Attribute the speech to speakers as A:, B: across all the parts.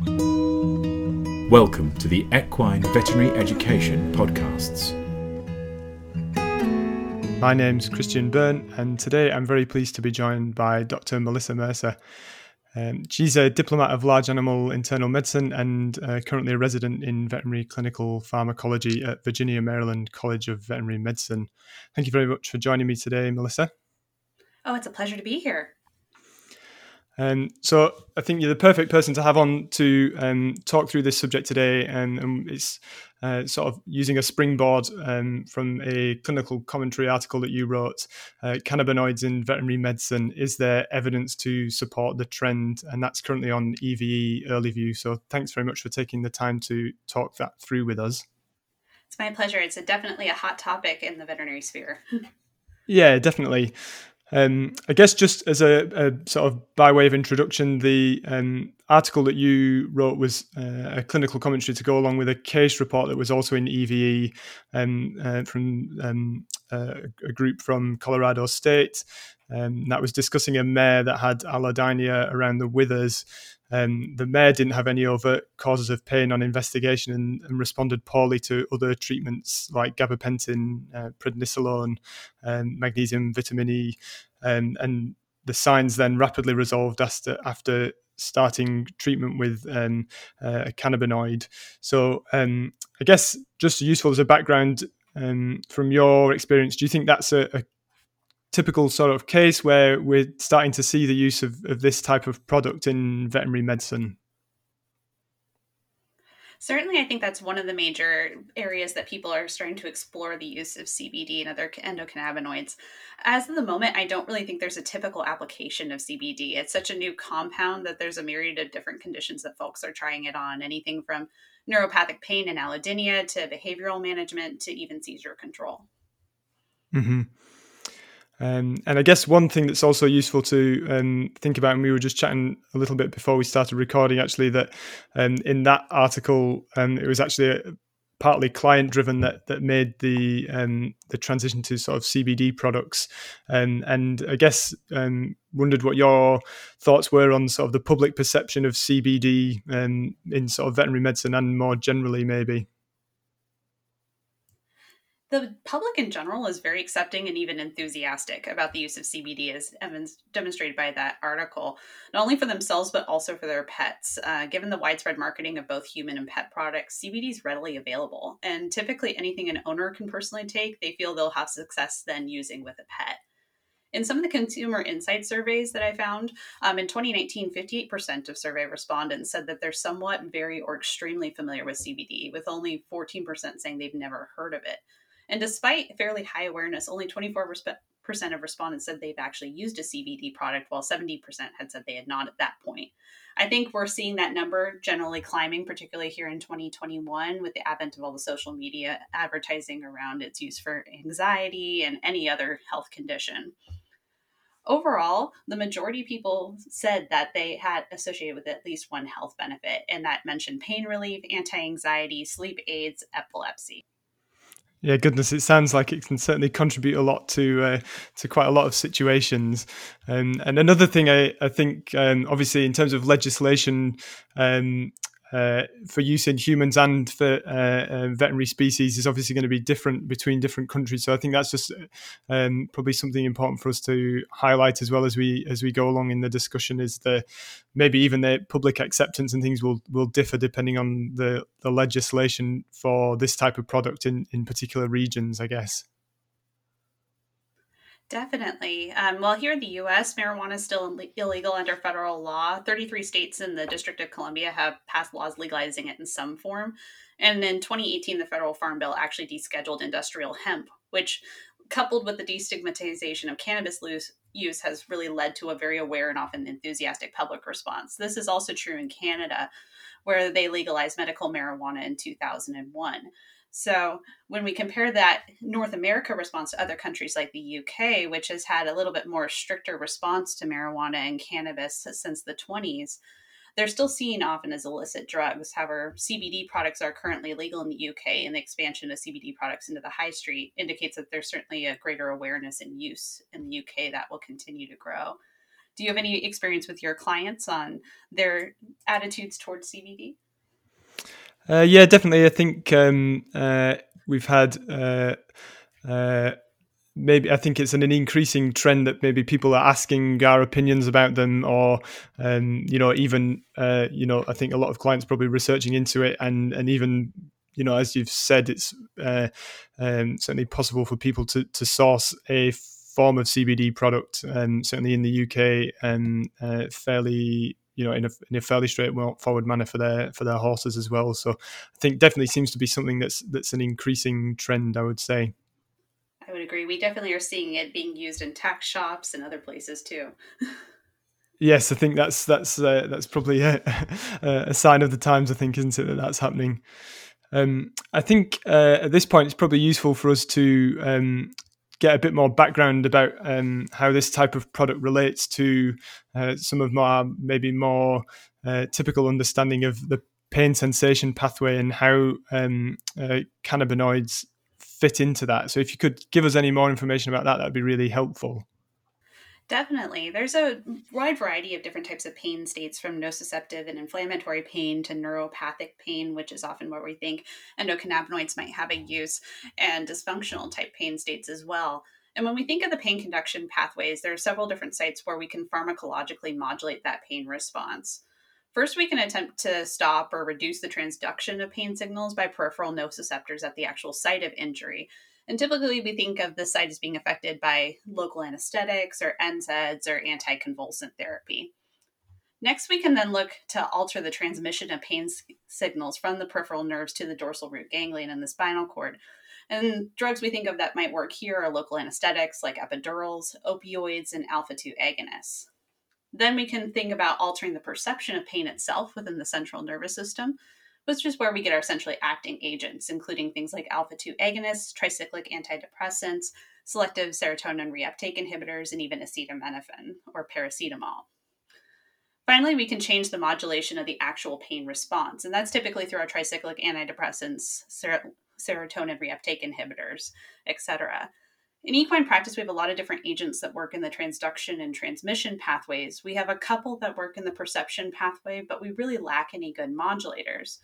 A: Welcome to the Equine Veterinary Education Podcasts.
B: My name's Christian Byrne, and today I'm very pleased to be joined by Dr. Melissa Mercer. Um, she's a diplomat of large animal internal medicine and uh, currently a resident in veterinary clinical pharmacology at Virginia Maryland College of Veterinary Medicine. Thank you very much for joining me today, Melissa.
C: Oh, it's a pleasure to be here.
B: Um, so I think you're the perfect person to have on to um, talk through this subject today, and, and it's uh, sort of using a springboard um, from a clinical commentary article that you wrote, uh, cannabinoids in veterinary medicine. Is there evidence to support the trend? And that's currently on EVE Early View. So thanks very much for taking the time to talk that through with us.
C: It's my pleasure. It's a, definitely a hot topic in the veterinary sphere.
B: yeah, definitely. Um, I guess just as a, a, sort of by way of introduction, the um, article that you wrote was uh, a clinical commentary to go along with a case report that was also in EVE um, uh, from uh, a group from Colorado State um, that was discussing a mare that had allodynia around the withers. Um, the mare didn't have any overt causes of pain on investigation and, and responded poorly to other treatments like gabapentin, uh, prednisolone, um, magnesium, vitamin E, um, and the signs then rapidly resolved after, after starting treatment with um, uh, a cannabinoid. So um, I guess just useful as a background um, from your experience, do you think that's a, a typical sort of case where we're starting to see the use of, of this type of product in veterinary medicine?
C: Certainly, I think that's one of the major areas that people are starting to explore the use of CBD and other endocannabinoids. As of the moment, I don't really think there's a typical application of CBD. It's such a new compound that there's a myriad of different conditions that folks are trying it on, anything from neuropathic pain and allodynia to behavioral management to even seizure control.
B: Mm-hmm. Um, and I guess one thing that's also useful to um, think about, and we were just chatting a little bit before we started recording, actually, that um, in that article, um, it was actually a, partly client driven that that made the um, the transition to sort of CBD products, um, and I guess wondered what your thoughts were on sort of the public perception of CBD in sort of veterinary medicine and more generally, maybe
C: the public in general is very accepting and even enthusiastic about the use of CBD, as demonstrated by that article, not only for themselves but also for their pets. Uh, given the widespread marketing of both human and pet products, CBD is readily available, and typically anything an owner can personally take, they feel they'll have success then using with a pet. In some of the consumer insight surveys that I found, um, in 2019, 58% of survey respondents said that they're somewhat, very, or extremely familiar with CBD, with only 14% saying they've never heard of it. And despite fairly high awareness, only 24% of respondents said they've actually used a CBD product, while 70% had said they had not at that point. I think we're seeing that number generally climbing, particularly here in 2021 with the advent of all the social media advertising around its use for anxiety and any other health condition. Overall, the majority of people said that they had associated with at least one health benefit, and that mentioned pain relief, anti anxiety, sleep aids, epilepsy.
B: Yeah, goodness, it sounds like it can certainly contribute a lot to uh, to quite a lot of situations. Um, and another thing I, I think, um, obviously, in terms of legislation, um, uh, for use in humans and for uh, uh, veterinary species is obviously going to be different between different countries. So I think that's just um, probably something important for us to highlight as well as we as we go along in the discussion. Is the maybe even the public acceptance and things will will differ depending on the the legislation for this type of product in in particular regions. I guess.
C: Definitely. Um, well, here in the U.S., marijuana is still Ill- illegal under federal law. 33 states in the District of Columbia have passed laws legalizing it in some form. And in 2018, the federal farm bill actually descheduled industrial hemp, which, coupled with the destigmatization of cannabis use, has really led to a very aware and often enthusiastic public response. This is also true in Canada, where they legalized medical marijuana in 2001. So when we compare that North America response to other countries like the UK, which has had a little bit more stricter response to marijuana and cannabis since the 20s, they're still seen often as illicit drugs. However, CBD products are currently legal in the UK, and the expansion of CBD products into the high street indicates that there's certainly a greater awareness and use in the UK that will continue to grow. Do you have any experience with your clients on their attitudes towards CBD?
B: Uh, yeah, definitely. I think um, uh, we've had uh, uh, maybe I think it's an, an, increasing trend that maybe people are asking our opinions about them, or um, you know, even uh, you know, I think a lot of clients probably researching into it, and and even you know, as you've said, it's uh, um, certainly possible for people to to source a form of CBD product, um, certainly in the UK, and uh, fairly you know in a, in a fairly straightforward manner for their for their horses as well. So I think definitely seems to be something that's that's an increasing trend. I would say.
C: I would agree. We definitely are seeing it being used in tack shops and other places too.
B: yes, I think that's that's uh, that's probably a, a, sign of the times. I think, isn't it, that that's happening. Um, I think uh, at this point it's probably useful for us to um, get a bit more background about um, how this type of product relates to uh, some of my maybe more uh, typical understanding of the pain sensation pathway and how um, uh, cannabinoids fit into that. So if you could give us any more information about that, that'd be really helpful.
C: Definitely. There's a wide variety of different types of pain states from nociceptive and inflammatory pain to neuropathic pain, which is often where we think endocannabinoids might have a use, and dysfunctional type pain states as well. And when we think of the pain conduction pathways, there are several different sites where we can pharmacologically modulate that pain response. First, we can attempt to stop or reduce the transduction of pain signals by peripheral nociceptors at the actual site of injury. And typically, we think of the site as being affected by local anesthetics or NSAIDs or anticonvulsant therapy. Next, we can then look to alter the transmission of pain signals from the peripheral nerves to the dorsal root ganglion in the spinal cord. And drugs we think of that might work here are local anesthetics like epidurals, opioids, and alpha 2 agonists. Then we can think about altering the perception of pain itself within the central nervous system which is where we get our centrally acting agents, including things like alpha 2 agonists, tricyclic antidepressants, selective serotonin reuptake inhibitors, and even acetaminophen or paracetamol. Finally, we can change the modulation of the actual pain response, and that's typically through our tricyclic antidepressants, ser- serotonin reuptake inhibitors, etc. In equine practice, we have a lot of different agents that work in the transduction and transmission pathways. We have a couple that work in the perception pathway, but we really lack any good modulators.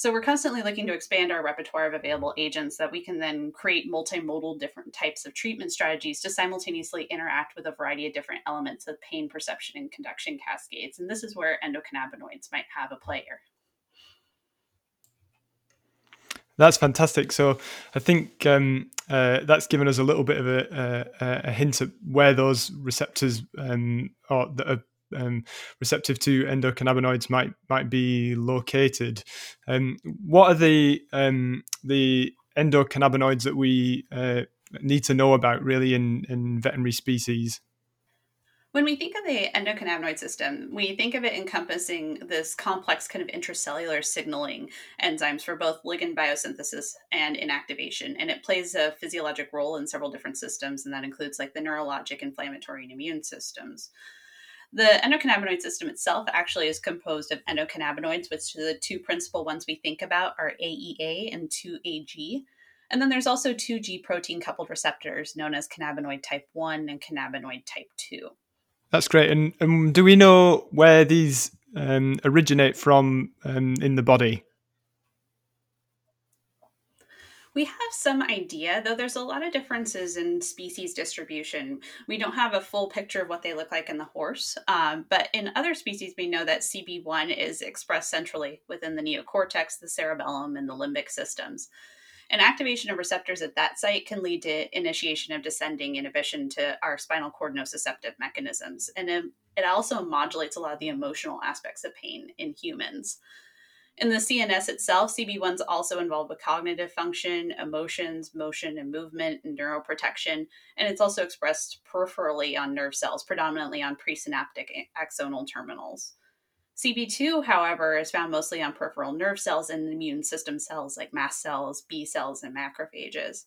C: So we're constantly looking to expand our repertoire of available agents that we can then create multimodal different types of treatment strategies to simultaneously interact with a variety of different elements of pain perception and conduction cascades. And this is where endocannabinoids might have a player.
B: That's fantastic. So I think um, uh, that's given us a little bit of a, a, a hint at where those receptors um, are that are um, receptive to endocannabinoids might might be located. Um, what are the um, the endocannabinoids that we uh, need to know about really in, in veterinary species?
C: When we think of the endocannabinoid system, we think of it encompassing this complex kind of intracellular signaling enzymes for both ligand biosynthesis and inactivation. And it plays a physiologic role in several different systems, and that includes like the neurologic, inflammatory, and immune systems. The endocannabinoid system itself actually is composed of endocannabinoids, which the two principal ones we think about are AEA and 2AG. And then there's also two G protein coupled receptors known as cannabinoid type 1 and cannabinoid type 2.
B: That's great. And, and do we know where these um, originate from um, in the body?
C: We have some idea, though there's a lot of differences in species distribution. We don't have a full picture of what they look like in the horse, um, but in other species, we know that CB1 is expressed centrally within the neocortex, the cerebellum, and the limbic systems. And activation of receptors at that site can lead to initiation of descending inhibition to our spinal cord nociceptive mechanisms. And it also modulates a lot of the emotional aspects of pain in humans. In the CNS itself, CB1 is also involved with cognitive function, emotions, motion and movement, and neuroprotection. And it's also expressed peripherally on nerve cells, predominantly on presynaptic axonal terminals. CB2, however, is found mostly on peripheral nerve cells and immune system cells like mast cells, B cells, and macrophages.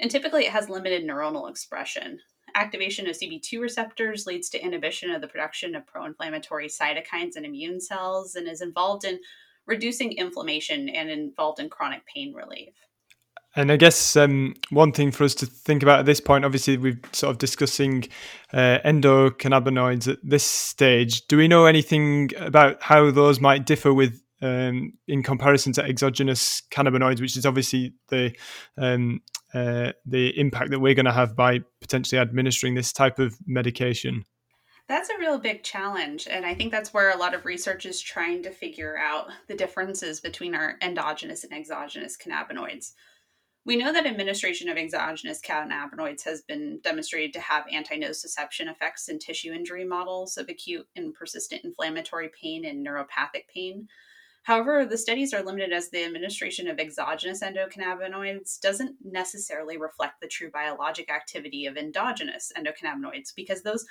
C: And typically, it has limited neuronal expression. Activation of CB2 receptors leads to inhibition of the production of pro inflammatory cytokines in immune cells and is involved in reducing inflammation and involved in chronic pain relief.
B: And I guess um, one thing for us to think about at this point, obviously, we're sort of discussing uh, endocannabinoids at this stage. Do we know anything about how those might differ with um, in comparison to exogenous cannabinoids, which is obviously the um, uh, the impact that we're going to have by potentially administering this type of medication?
C: That's a real big challenge. And I think that's where a lot of research is trying to figure out the differences between our endogenous and exogenous cannabinoids. We know that administration of exogenous cannabinoids has been demonstrated to have anti nociception effects in tissue injury models of acute and persistent inflammatory pain and neuropathic pain. However, the studies are limited as the administration of exogenous endocannabinoids doesn't necessarily reflect the true biologic activity of endogenous endocannabinoids because those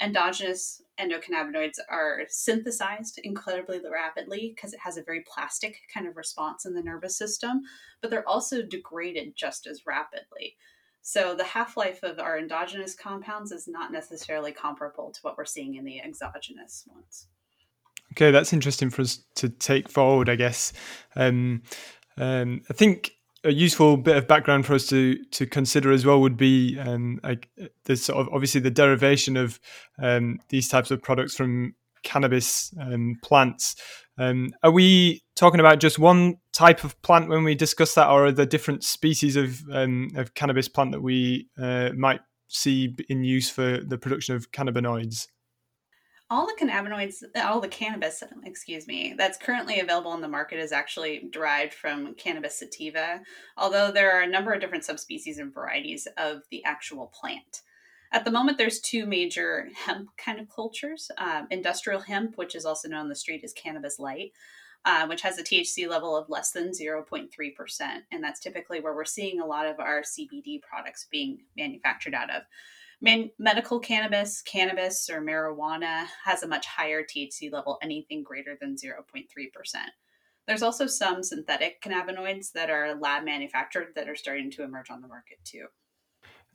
C: endogenous endocannabinoids are synthesized incredibly rapidly because it has a very plastic kind of response in the nervous system, but they're also degraded just as rapidly. So the half life of our endogenous compounds is not necessarily comparable to what we're seeing in the exogenous ones.
B: Okay, that's interesting for us to take forward, I guess. Um, um, I think a useful bit of background for us to to consider as well would be um, like the sort of obviously the derivation of um, these types of products from cannabis um, plants. Um, are we talking about just one type of plant when we discuss that, or are there different species of of cannabis plant that we uh, might see in use for the production of cannabinoids?
C: All the cannabinoids, all the cannabis, excuse me, that's currently available on the market is actually derived from cannabis sativa, although there are a number of different subspecies and varieties of the actual plant. At the moment, there's two major hemp kind of cultures um, industrial hemp, which is also known on the street as cannabis light. Uh, which has a THC level of less than 0.3%. And that's typically where we're seeing a lot of our CBD products being manufactured out of. Man- medical cannabis, cannabis, or marijuana has a much higher THC level, anything greater than 0.3%. There's also some synthetic cannabinoids that are lab manufactured that are starting to emerge on the market too.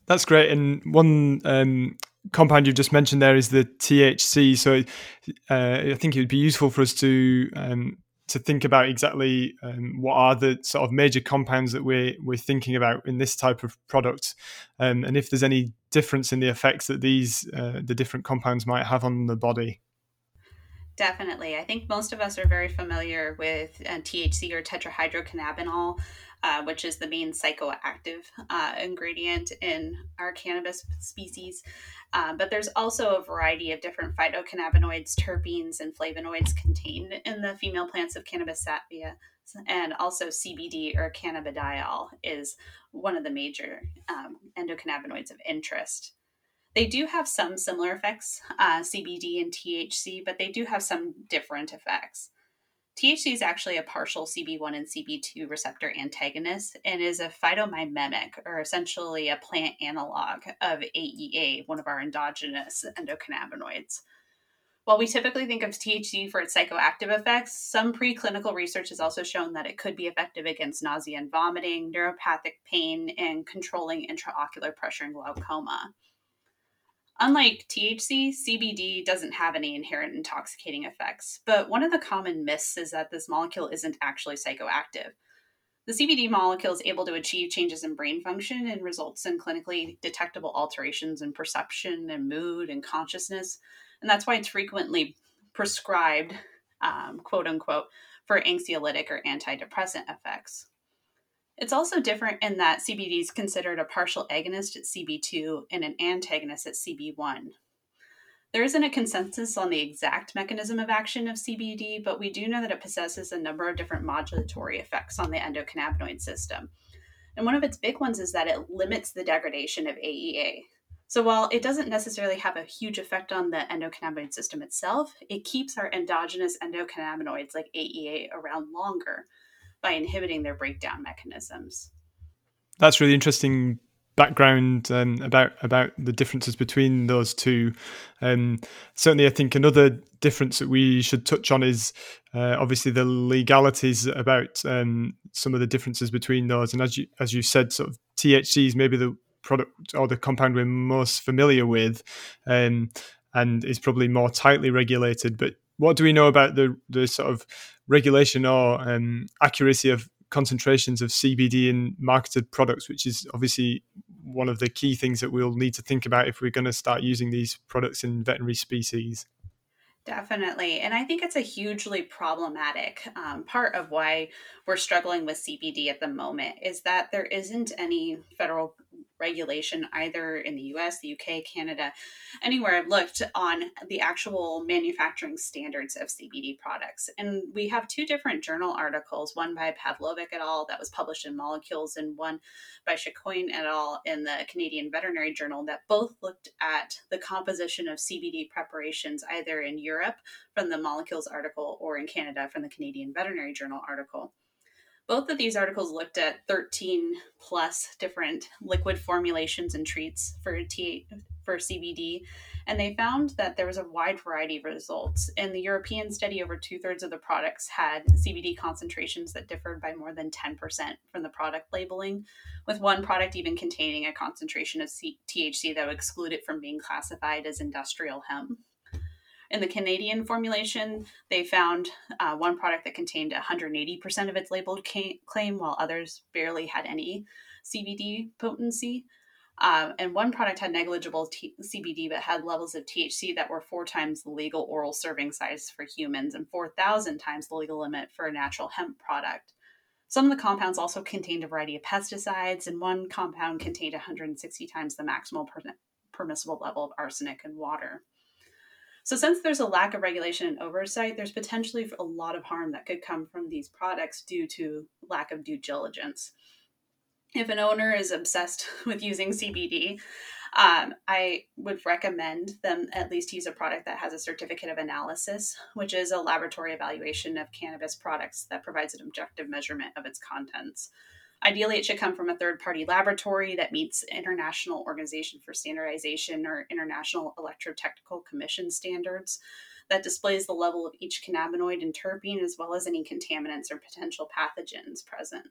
B: That's great. And one um, compound you've just mentioned there is the THC. So uh, I think it would be useful for us to um, to think about exactly um, what are the sort of major compounds that we're we're thinking about in this type of product, um, and if there's any difference in the effects that these uh, the different compounds might have on the body.
C: Definitely, I think most of us are very familiar with uh, THC or tetrahydrocannabinol uh, which is the main psychoactive uh, ingredient in our cannabis species. Uh, but there's also a variety of different phytocannabinoids, terpenes, and flavonoids contained in the female plants of cannabis sativa. And also, CBD or cannabidiol is one of the major um, endocannabinoids of interest. They do have some similar effects, uh, CBD and THC, but they do have some different effects. THC is actually a partial CB1 and CB2 receptor antagonist and is a phytomimemic, or essentially a plant analog of AEA, one of our endogenous endocannabinoids. While we typically think of THC for its psychoactive effects, some preclinical research has also shown that it could be effective against nausea and vomiting, neuropathic pain, and controlling intraocular pressure in glaucoma. Unlike THC, CBD doesn't have any inherent intoxicating effects, but one of the common myths is that this molecule isn't actually psychoactive. The CBD molecule is able to achieve changes in brain function and results in clinically detectable alterations in perception and mood and consciousness. And that's why it's frequently prescribed, um, quote unquote, for anxiolytic or antidepressant effects. It's also different in that CBD is considered a partial agonist at CB2 and an antagonist at CB1. There isn't a consensus on the exact mechanism of action of CBD, but we do know that it possesses a number of different modulatory effects on the endocannabinoid system. And one of its big ones is that it limits the degradation of AEA. So while it doesn't necessarily have a huge effect on the endocannabinoid system itself, it keeps our endogenous endocannabinoids like AEA around longer, by inhibiting their breakdown mechanisms.
B: That's really interesting background um, about about the differences between those two. Um, certainly, I think another difference that we should touch on is uh, obviously the legalities about um, some of the differences between those. And as you as you said, sort of THC is maybe the product or the compound we're most familiar with, um, and is probably more tightly regulated. But what do we know about the the sort of regulation or um, accuracy of concentrations of CBD in marketed products, which is obviously one of the key things that we'll need to think about if we're going to start using these products in veterinary species.
C: Definitely. And I think it's a hugely problematic um, part of why we're struggling with CBD at the moment is that there isn't any federal regulation either in the US, the UK, Canada, anywhere I've looked on the actual manufacturing standards of CBD products. And we have two different journal articles, one by Pavlovic et al. that was published in Molecules, and one by Chicoine et al. in the Canadian Veterinary Journal that both looked at the composition of CBD preparations either in Europe from the Molecules article or in Canada from the Canadian Veterinary Journal article. Both of these articles looked at 13 plus different liquid formulations and treats for T for CBD, and they found that there was a wide variety of results. In the European study, over two thirds of the products had CBD concentrations that differed by more than 10% from the product labeling, with one product even containing a concentration of C- THC that would exclude it from being classified as industrial hemp. In the Canadian formulation, they found uh, one product that contained 180% of its labeled ca- claim, while others barely had any CBD potency. Um, and one product had negligible T- CBD but had levels of THC that were four times the legal oral serving size for humans and 4,000 times the legal limit for a natural hemp product. Some of the compounds also contained a variety of pesticides, and one compound contained 160 times the maximal per- permissible level of arsenic in water. So, since there's a lack of regulation and oversight, there's potentially a lot of harm that could come from these products due to lack of due diligence. If an owner is obsessed with using CBD, um, I would recommend them at least use a product that has a certificate of analysis, which is a laboratory evaluation of cannabis products that provides an objective measurement of its contents. Ideally, it should come from a third party laboratory that meets International Organization for Standardization or International Electrotechnical Commission standards that displays the level of each cannabinoid and terpene as well as any contaminants or potential pathogens present.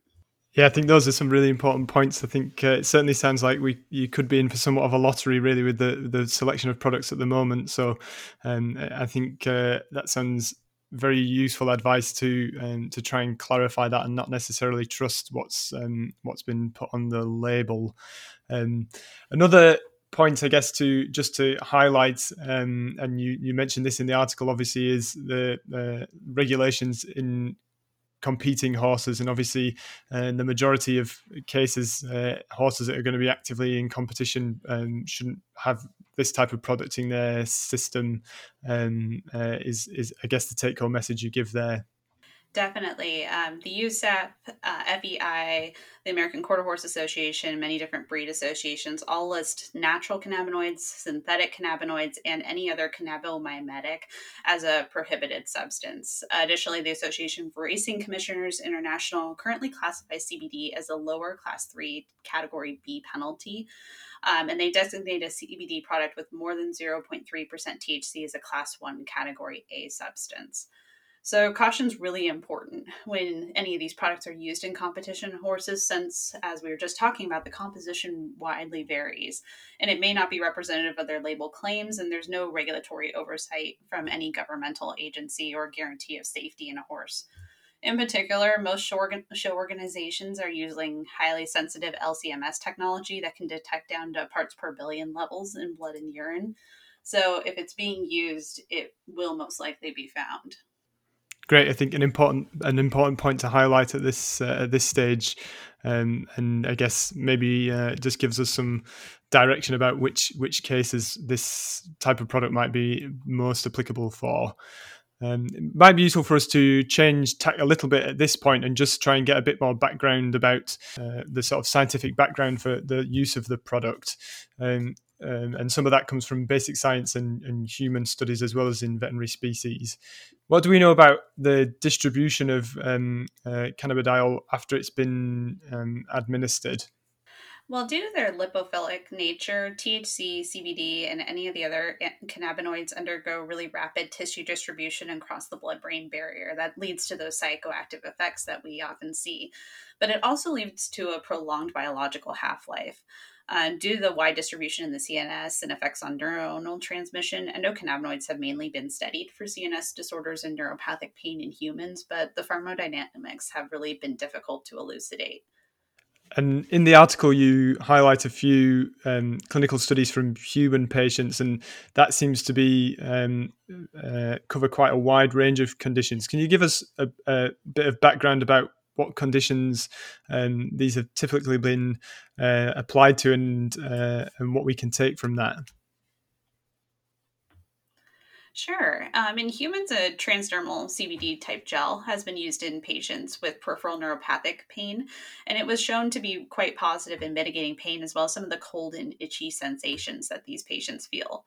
B: Yeah, I think those are some really important points. I think uh, it certainly sounds like we you could be in for somewhat of a lottery, really, with the the selection of products at the moment. So, um, I think uh, that sounds very useful advice to um, to try and clarify that and not necessarily trust what's um, what's been put on the label. Um, another point, I guess, to just to highlight, um, and you you mentioned this in the article, obviously, is the uh, regulations in competing horses, and obviously, uh, in the majority of cases, uh, horses that are going to be actively in competition um, shouldn't have this type of product in their system. Um, uh, is is I guess the take home message you give there.
C: Definitely. Um, the USEF, uh, FEI, the American Quarter Horse Association, many different breed associations all list natural cannabinoids, synthetic cannabinoids, and any other cannabinomimetic as a prohibited substance. Additionally, the Association for Racing Commissioners International currently classifies CBD as a lower class 3 category B penalty. Um, and they designate a CBD product with more than 0.3% THC as a class 1 category A substance. So caution is really important when any of these products are used in competition horses, since as we were just talking about, the composition widely varies, and it may not be representative of their label claims, and there's no regulatory oversight from any governmental agency or guarantee of safety in a horse. In particular, most show, organizations are using highly sensitive LCMS technology that can detect down to parts per billion levels in blood and urine. So, if it's being used, it will most likely be found
B: great. I think an important an important point to highlight at this uh, at this stage, um, and I guess maybe uh, just gives us some direction about which which cases this type of product might be most applicable for. Um, it might be useful for us to change tack a little bit at this point and just try and get a bit more background about uh, the sort of scientific background for the use of the product. Um, um, and some of that comes from basic science and, and, human studies as well as in veterinary species. What do we know about the distribution of um, uh, cannabidiol after it's been um, administered?
C: Well, due to their lipophilic nature, THC, CBD, and any of the other cannabinoids undergo really rapid tissue distribution across the blood brain barrier. That leads to those psychoactive effects that we often see. But it also leads to a prolonged biological half life. Uh, due to the wide distribution in the CNS and effects on neuronal transmission, endocannabinoids have mainly been studied for CNS disorders and neuropathic pain in humans, but the pharmacodynamics have really been difficult to elucidate.
B: And in the article, you highlight a few um, clinical studies from human patients, and that seems to be um, uh, cover quite a wide range of conditions. Can you give us a, a bit of background about what conditions um, these have typically been uh, applied to, and uh, and what we can take from that?
C: Sure. Um, in humans, a transdermal CBD type gel has been used in patients with peripheral neuropathic pain, and it was shown to be quite positive in mitigating pain as well as some of the cold and itchy sensations that these patients feel.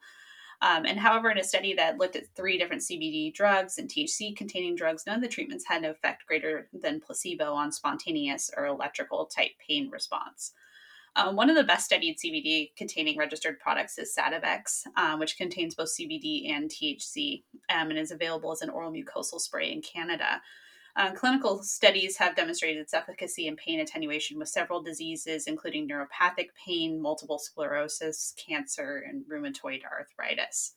C: Um, and however, in a study that looked at three different CBD drugs and THC containing drugs, none of the treatments had an effect greater than placebo on spontaneous or electrical type pain response. Um, one of the best studied CBD containing registered products is Sativex, um, which contains both CBD and THC um, and is available as an oral mucosal spray in Canada. Uh, clinical studies have demonstrated its efficacy in pain attenuation with several diseases, including neuropathic pain, multiple sclerosis, cancer, and rheumatoid arthritis.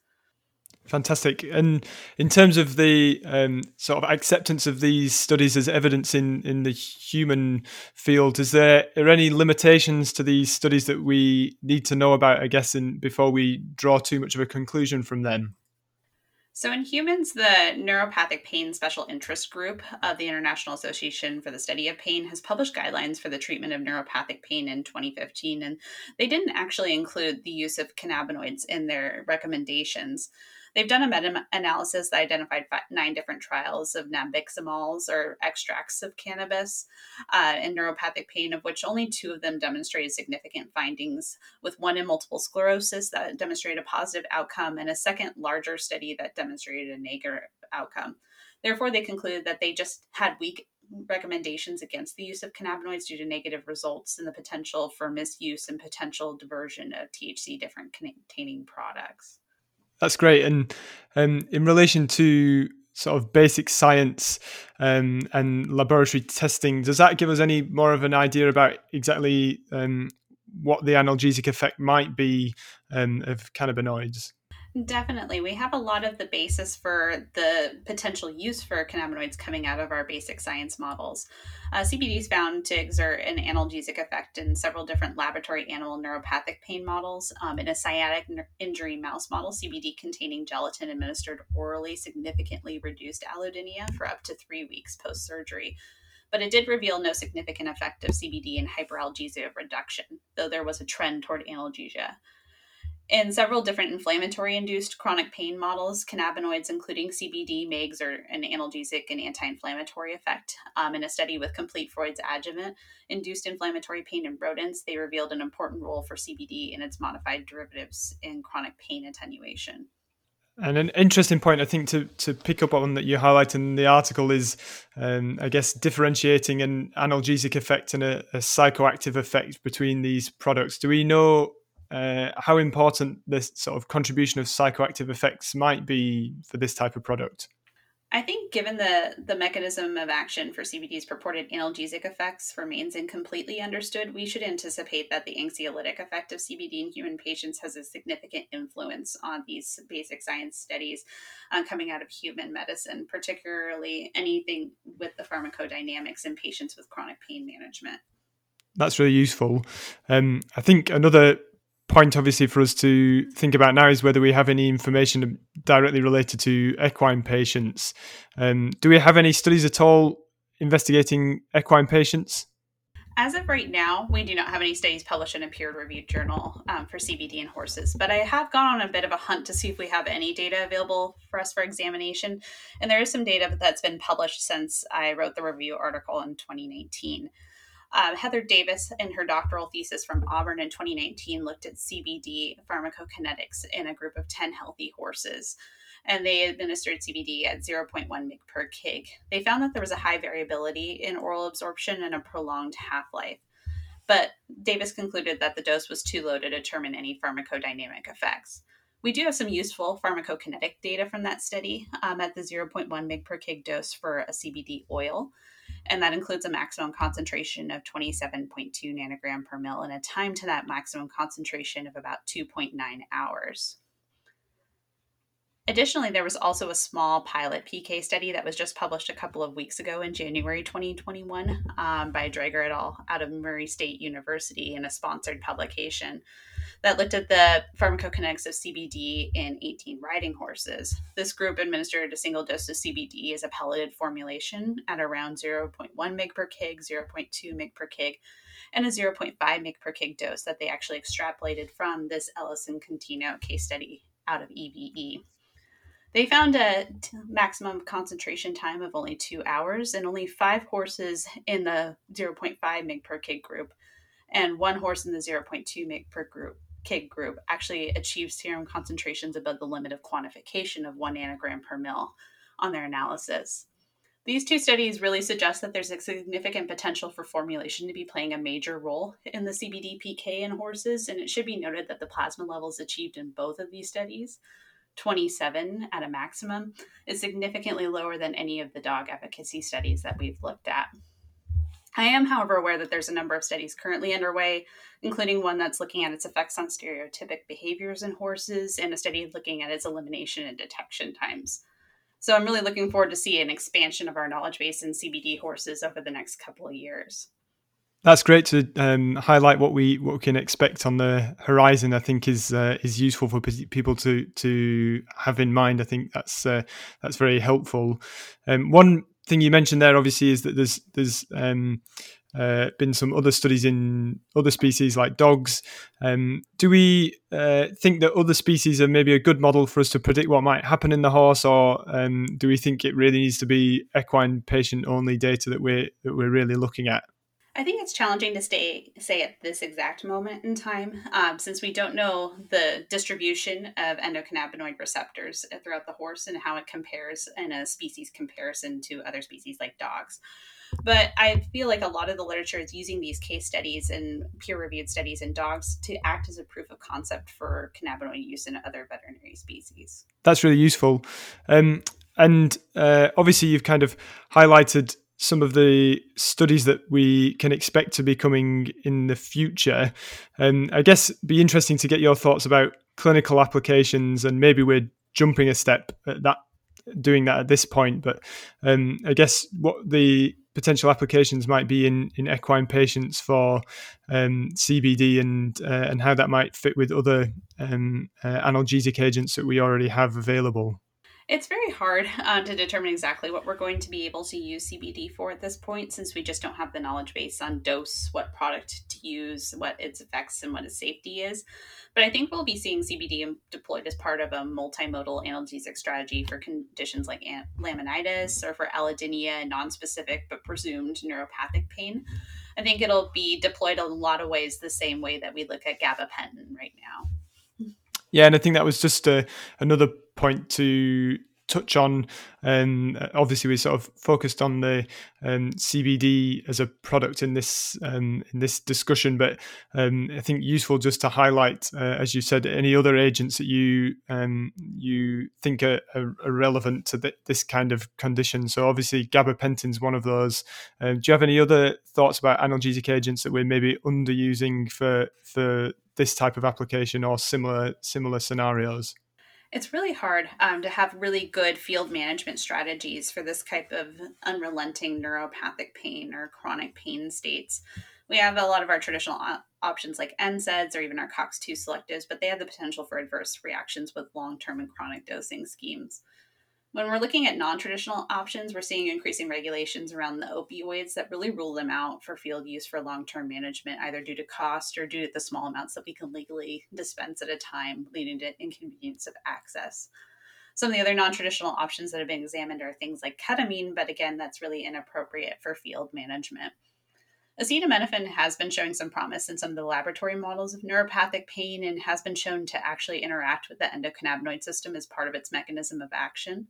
B: Fantastic. And in terms of the um, sort of acceptance of these studies as evidence in, in the human field, is there are any limitations to these studies that we need to know about, I guess, in, before we draw too much of a conclusion from them?
C: So, in humans, the Neuropathic Pain Special Interest Group of the International Association for the Study of Pain has published guidelines for the treatment of neuropathic pain in 2015, and they didn't actually include the use of cannabinoids in their recommendations. They've done a meta analysis that identified five, nine different trials of nabiximols or extracts of cannabis uh, in neuropathic pain, of which only two of them demonstrated significant findings, with one in multiple sclerosis that demonstrated a positive outcome, and a second larger study that demonstrated a negative outcome. Therefore, they concluded that they just had weak recommendations against the use of cannabinoids due to negative results and the potential for misuse and potential diversion of THC different containing products.
B: That's great. And um, in relation to sort of basic science um, and laboratory testing, does that give us any more of an idea about exactly um, what the analgesic effect might be um, of cannabinoids?
C: Definitely. We have a lot of the basis for the potential use for cannabinoids coming out of our basic science models. Uh, CBD is found to exert an analgesic effect in several different laboratory animal neuropathic pain models. Um, in a sciatic injury mouse model, CBD containing gelatin administered orally significantly reduced allodynia for up to three weeks post surgery but it did reveal no significant effect of CBD in hyperalgesia reduction, though there was a trend toward analgesia. In several different inflammatory induced chronic pain models, cannabinoids, including CBD, may exert an analgesic and anti inflammatory effect. Um, in a study with Complete Freund's adjuvant induced inflammatory pain in rodents, they revealed an important role for CBD and its modified derivatives in chronic pain attenuation.
B: And an interesting point, I think, to, to pick up on that you highlight in the article is, um, I guess, differentiating an analgesic effect and a, a psychoactive effect between these products. Do we know uh, how important this sort of contribution of psychoactive effects might be for this type of product?
C: I think, given the the mechanism of action for CBD's purported analgesic effects remains incompletely understood, we should anticipate that the anxiolytic effect of CBD in human patients has a significant influence on these basic science studies uh, coming out of human medicine, particularly anything with the pharmacodynamics in patients with chronic pain management.
B: That's really useful. Um, I think another point obviously for us to think about now is whether we have any information directly related to equine patients. Um, do we have any studies at all investigating equine patients?
C: As of right now, we do not have any studies published in a peer reviewed journal um, for CBD in horses, but I have gone on a bit of a hunt to see if we have any data available for us for examination. And there is some data that's been published since I wrote the review article in 2019. Um, Heather Davis, in her doctoral thesis from Auburn in 2019, looked at CBD pharmacokinetics in a group of 10 healthy horses. And they administered CBD at 0.1 mg per kg. They found that there was a high variability in oral absorption and a prolonged half life. But Davis concluded that the dose was too low to determine any pharmacodynamic effects. We do have some useful pharmacokinetic data from that study um, at the 0.1 mg per kg dose for a CBD oil. And that includes a maximum concentration of 27.2 nanogram per mil and a time to that maximum concentration of about 2.9 hours. Additionally, there was also a small pilot PK study that was just published a couple of weeks ago in January 2021 um, by Draeger et al. out of Murray State University in a sponsored publication that looked at the pharmacokinetics of CBD in 18 riding horses. This group administered a single dose of CBD as a pelleted formulation at around 0.1 mg per kg, 0.2 mg per kg, and a 0.5 mg per kg dose that they actually extrapolated from this Ellis and Contino case study out of EVE. They found a maximum concentration time of only two hours, and only five horses in the 0.5 mg per kg group, and one horse in the 0.2 mg per group kg group actually achieved serum concentrations above the limit of quantification of one nanogram per mil on their analysis. These two studies really suggest that there's a significant potential for formulation to be playing a major role in the CBD PK in horses, and it should be noted that the plasma levels achieved in both of these studies 27 at a maximum is significantly lower than any of the dog efficacy studies that we've looked at. I am, however, aware that there's a number of studies currently underway, including one that's looking at its effects on stereotypic behaviors in horses and a study looking at its elimination and detection times. So I'm really looking forward to see an expansion of our knowledge base in CBD horses over the next couple of years.
B: That's great to um, highlight what we what we can expect on the horizon. I think is uh, is useful for people to to have in mind. I think that's uh, that's very helpful. Um, one thing you mentioned there, obviously, is that there's there's um, uh, been some other studies in other species like dogs. Um, do we uh, think that other species are maybe a good model for us to predict what might happen in the horse, or um, do we think it really needs to be equine patient only data that we're that we're really looking at?
C: I think it's challenging to stay say at this exact moment in time, um, since we don't know the distribution of endocannabinoid receptors throughout the horse and how it compares in a species comparison to other species like dogs. But I feel like a lot of the literature is using these case studies and peer-reviewed studies in dogs to act as a proof of concept for cannabinoid use in other veterinary species.
B: That's really useful. Um, and uh, obviously, you've kind of highlighted some of the studies that we can expect to be coming in the future. And um, I guess be interesting to get your thoughts about clinical applications, and maybe we're jumping a step at that, doing that at this point. But um, I guess what the potential applications might be in, in equine patients for um, CBD and uh, and how that might fit with other um, uh, analgesic agents that we already have available.
C: It's very hard uh, to determine exactly what we're going to be able to use CBD for at this point, since we just don't have the knowledge base on dose, what product to use, what its effects, and what its safety is. But I think we'll be seeing CBD deployed as part of a multimodal analgesic strategy for conditions like laminitis or for allodynia and non-specific but presumed neuropathic pain. I think it'll be deployed a lot of ways the same way that we look at gabapentin right now.
B: Yeah, and I think that was just a, uh, another point to touch on. Um, obviously, we sort of focused on the um, CBD as a product in this um, in this discussion, but um, I think useful just to highlight, uh, as you said, any other agents that you um, you think are, are, are relevant to th- this kind of condition. So obviously, gabapentin is one of those. Um, do you have any other thoughts about analgesic agents that we're maybe underusing for for this type of application or similar similar scenarios?
C: It's really hard um, to have really good field management strategies for this type of unrelenting neuropathic pain or chronic pain states. We have a lot of our traditional options like NSAIDs or even our COX2 selectives, but they have the potential for adverse reactions with long term and chronic dosing schemes. When we're looking at non traditional options, we're seeing increasing regulations around the opioids that really rule them out for field use for long term management, either due to cost or due to the small amounts that we can legally dispense at a time, leading to inconvenience of access. Some of the other non traditional options that have been examined are things like ketamine, but again, that's really inappropriate for field management. Acetaminophen has been showing some promise in some of the laboratory models of neuropathic pain and has been shown to actually interact with the endocannabinoid system as part of its mechanism of action.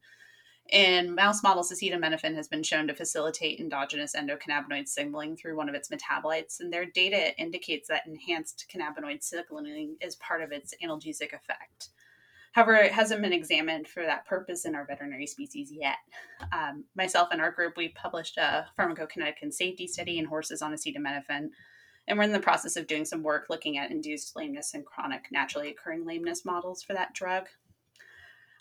C: In mouse models, acetaminophen has been shown to facilitate endogenous endocannabinoid signaling through one of its metabolites, and their data indicates that enhanced cannabinoid signaling is part of its analgesic effect. However, it hasn't been examined for that purpose in our veterinary species yet. Um, myself and our group, we published a pharmacokinetic and safety study in horses on acetaminophen, and we're in the process of doing some work looking at induced lameness and chronic naturally occurring lameness models for that drug.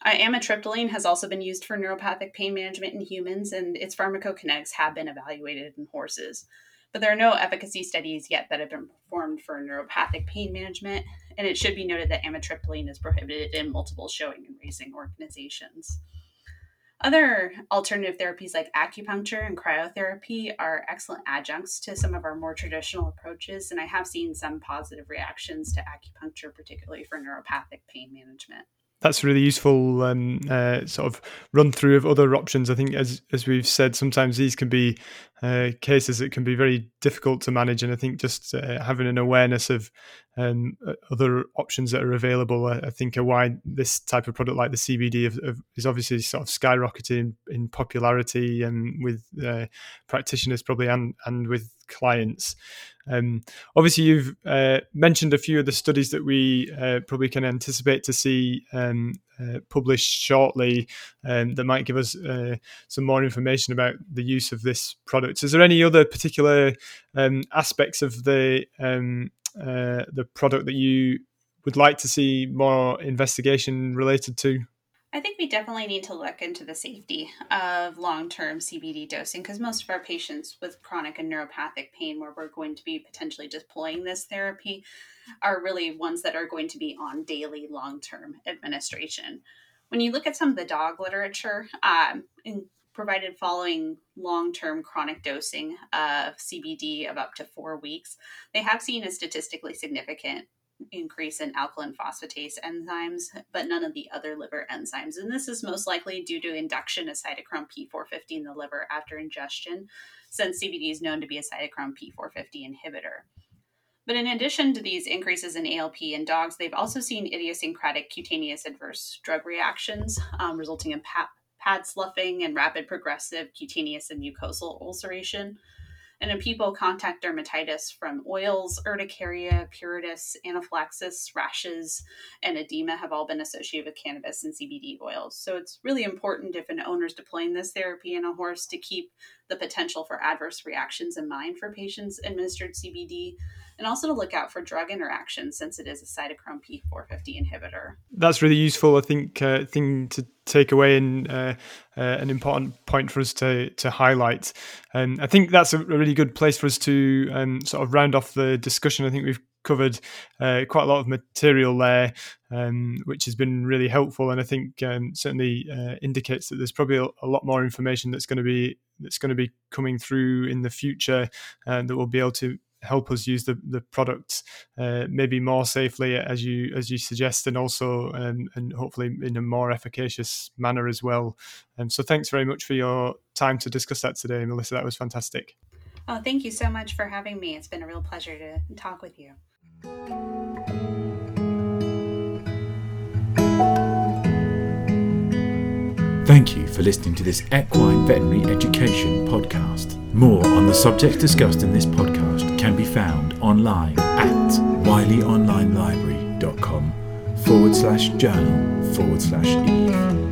C: Uh, amitriptyline has also been used for neuropathic pain management in humans, and its pharmacokinetics have been evaluated in horses. But there are no efficacy studies yet that have been performed for neuropathic pain management, and it should be noted that amitriptyline is prohibited in multiple showing and racing organizations. Other alternative therapies like acupuncture and cryotherapy are excellent adjuncts to some of our more traditional approaches, and I have seen some positive reactions to acupuncture, particularly for neuropathic pain management
B: that's really useful um, uh, sort of run through of other options. I think, as as we've said, sometimes these can be uh, cases that can be very difficult to manage, and I think just uh, having an awareness of um, other options that are available, I, I, think, are why this type of product like the CBD of, of, is obviously sort of skyrocketing in popularity and with uh, practitioners probably and and with clients. Um, obviously, you've uh, mentioned a few of the studies that we uh, probably can anticipate to see um, uh, published shortly um, that might give us uh, some more information about the use of this product. Is there any other particular um, aspects of the um, uh, the product that you would like to see more investigation related to?
C: I think we definitely need to look into the safety of long term CBD dosing because most of our patients with chronic and neuropathic pain, where we're going to be potentially deploying this therapy, are really ones that are going to be on daily long term administration. When you look at some of the dog literature, um, in, provided following long term chronic dosing of CBD of up to four weeks, they have seen a statistically significant increase in alkaline phosphatase enzymes, but none of the other liver enzymes. And this is most likely due to induction of cytochrome P450 in the liver after ingestion, since CBD is known to be a cytochrome P450 inhibitor. But in addition to these increases in ALP in dogs, they've also seen idiosyncratic cutaneous adverse drug reactions, um, resulting in pad sloughing and rapid progressive cutaneous and mucosal ulceration. And in people, contact dermatitis from oils, urticaria, pruritus, anaphylaxis, rashes, and edema have all been associated with cannabis and CBD oils. So it's really important if an owner is deploying this therapy in a horse to keep the potential for adverse reactions in mind for patients administered CBD and also to look out for drug interactions since it is a cytochrome P450 inhibitor.
B: That's really useful, I think, uh, thing to take away and uh, uh, an important point for us to to highlight. And I think that's a really good place for us to um, sort of round off the discussion. I think we've covered uh, quite a lot of material there, um, which has been really helpful, and I think um, certainly uh, indicates that there's probably a, lot more information that's going to be that's going to be coming through in the future, and uh, that we'll be able to help us use the the products uh, maybe more safely as you as you suggest and also um, and hopefully in a more efficacious manner as well. Um, so thanks very much for your time to discuss that today melissa. That was fantastic.
C: Oh thank you so much for having me. It's been a real pleasure to talk with you.
A: Thank you for listening to this Equine Veterinary Education podcast. More on the subjects discussed in this podcast can be found online at wileyonlinelibrary.com forward slash journal forward slash eve.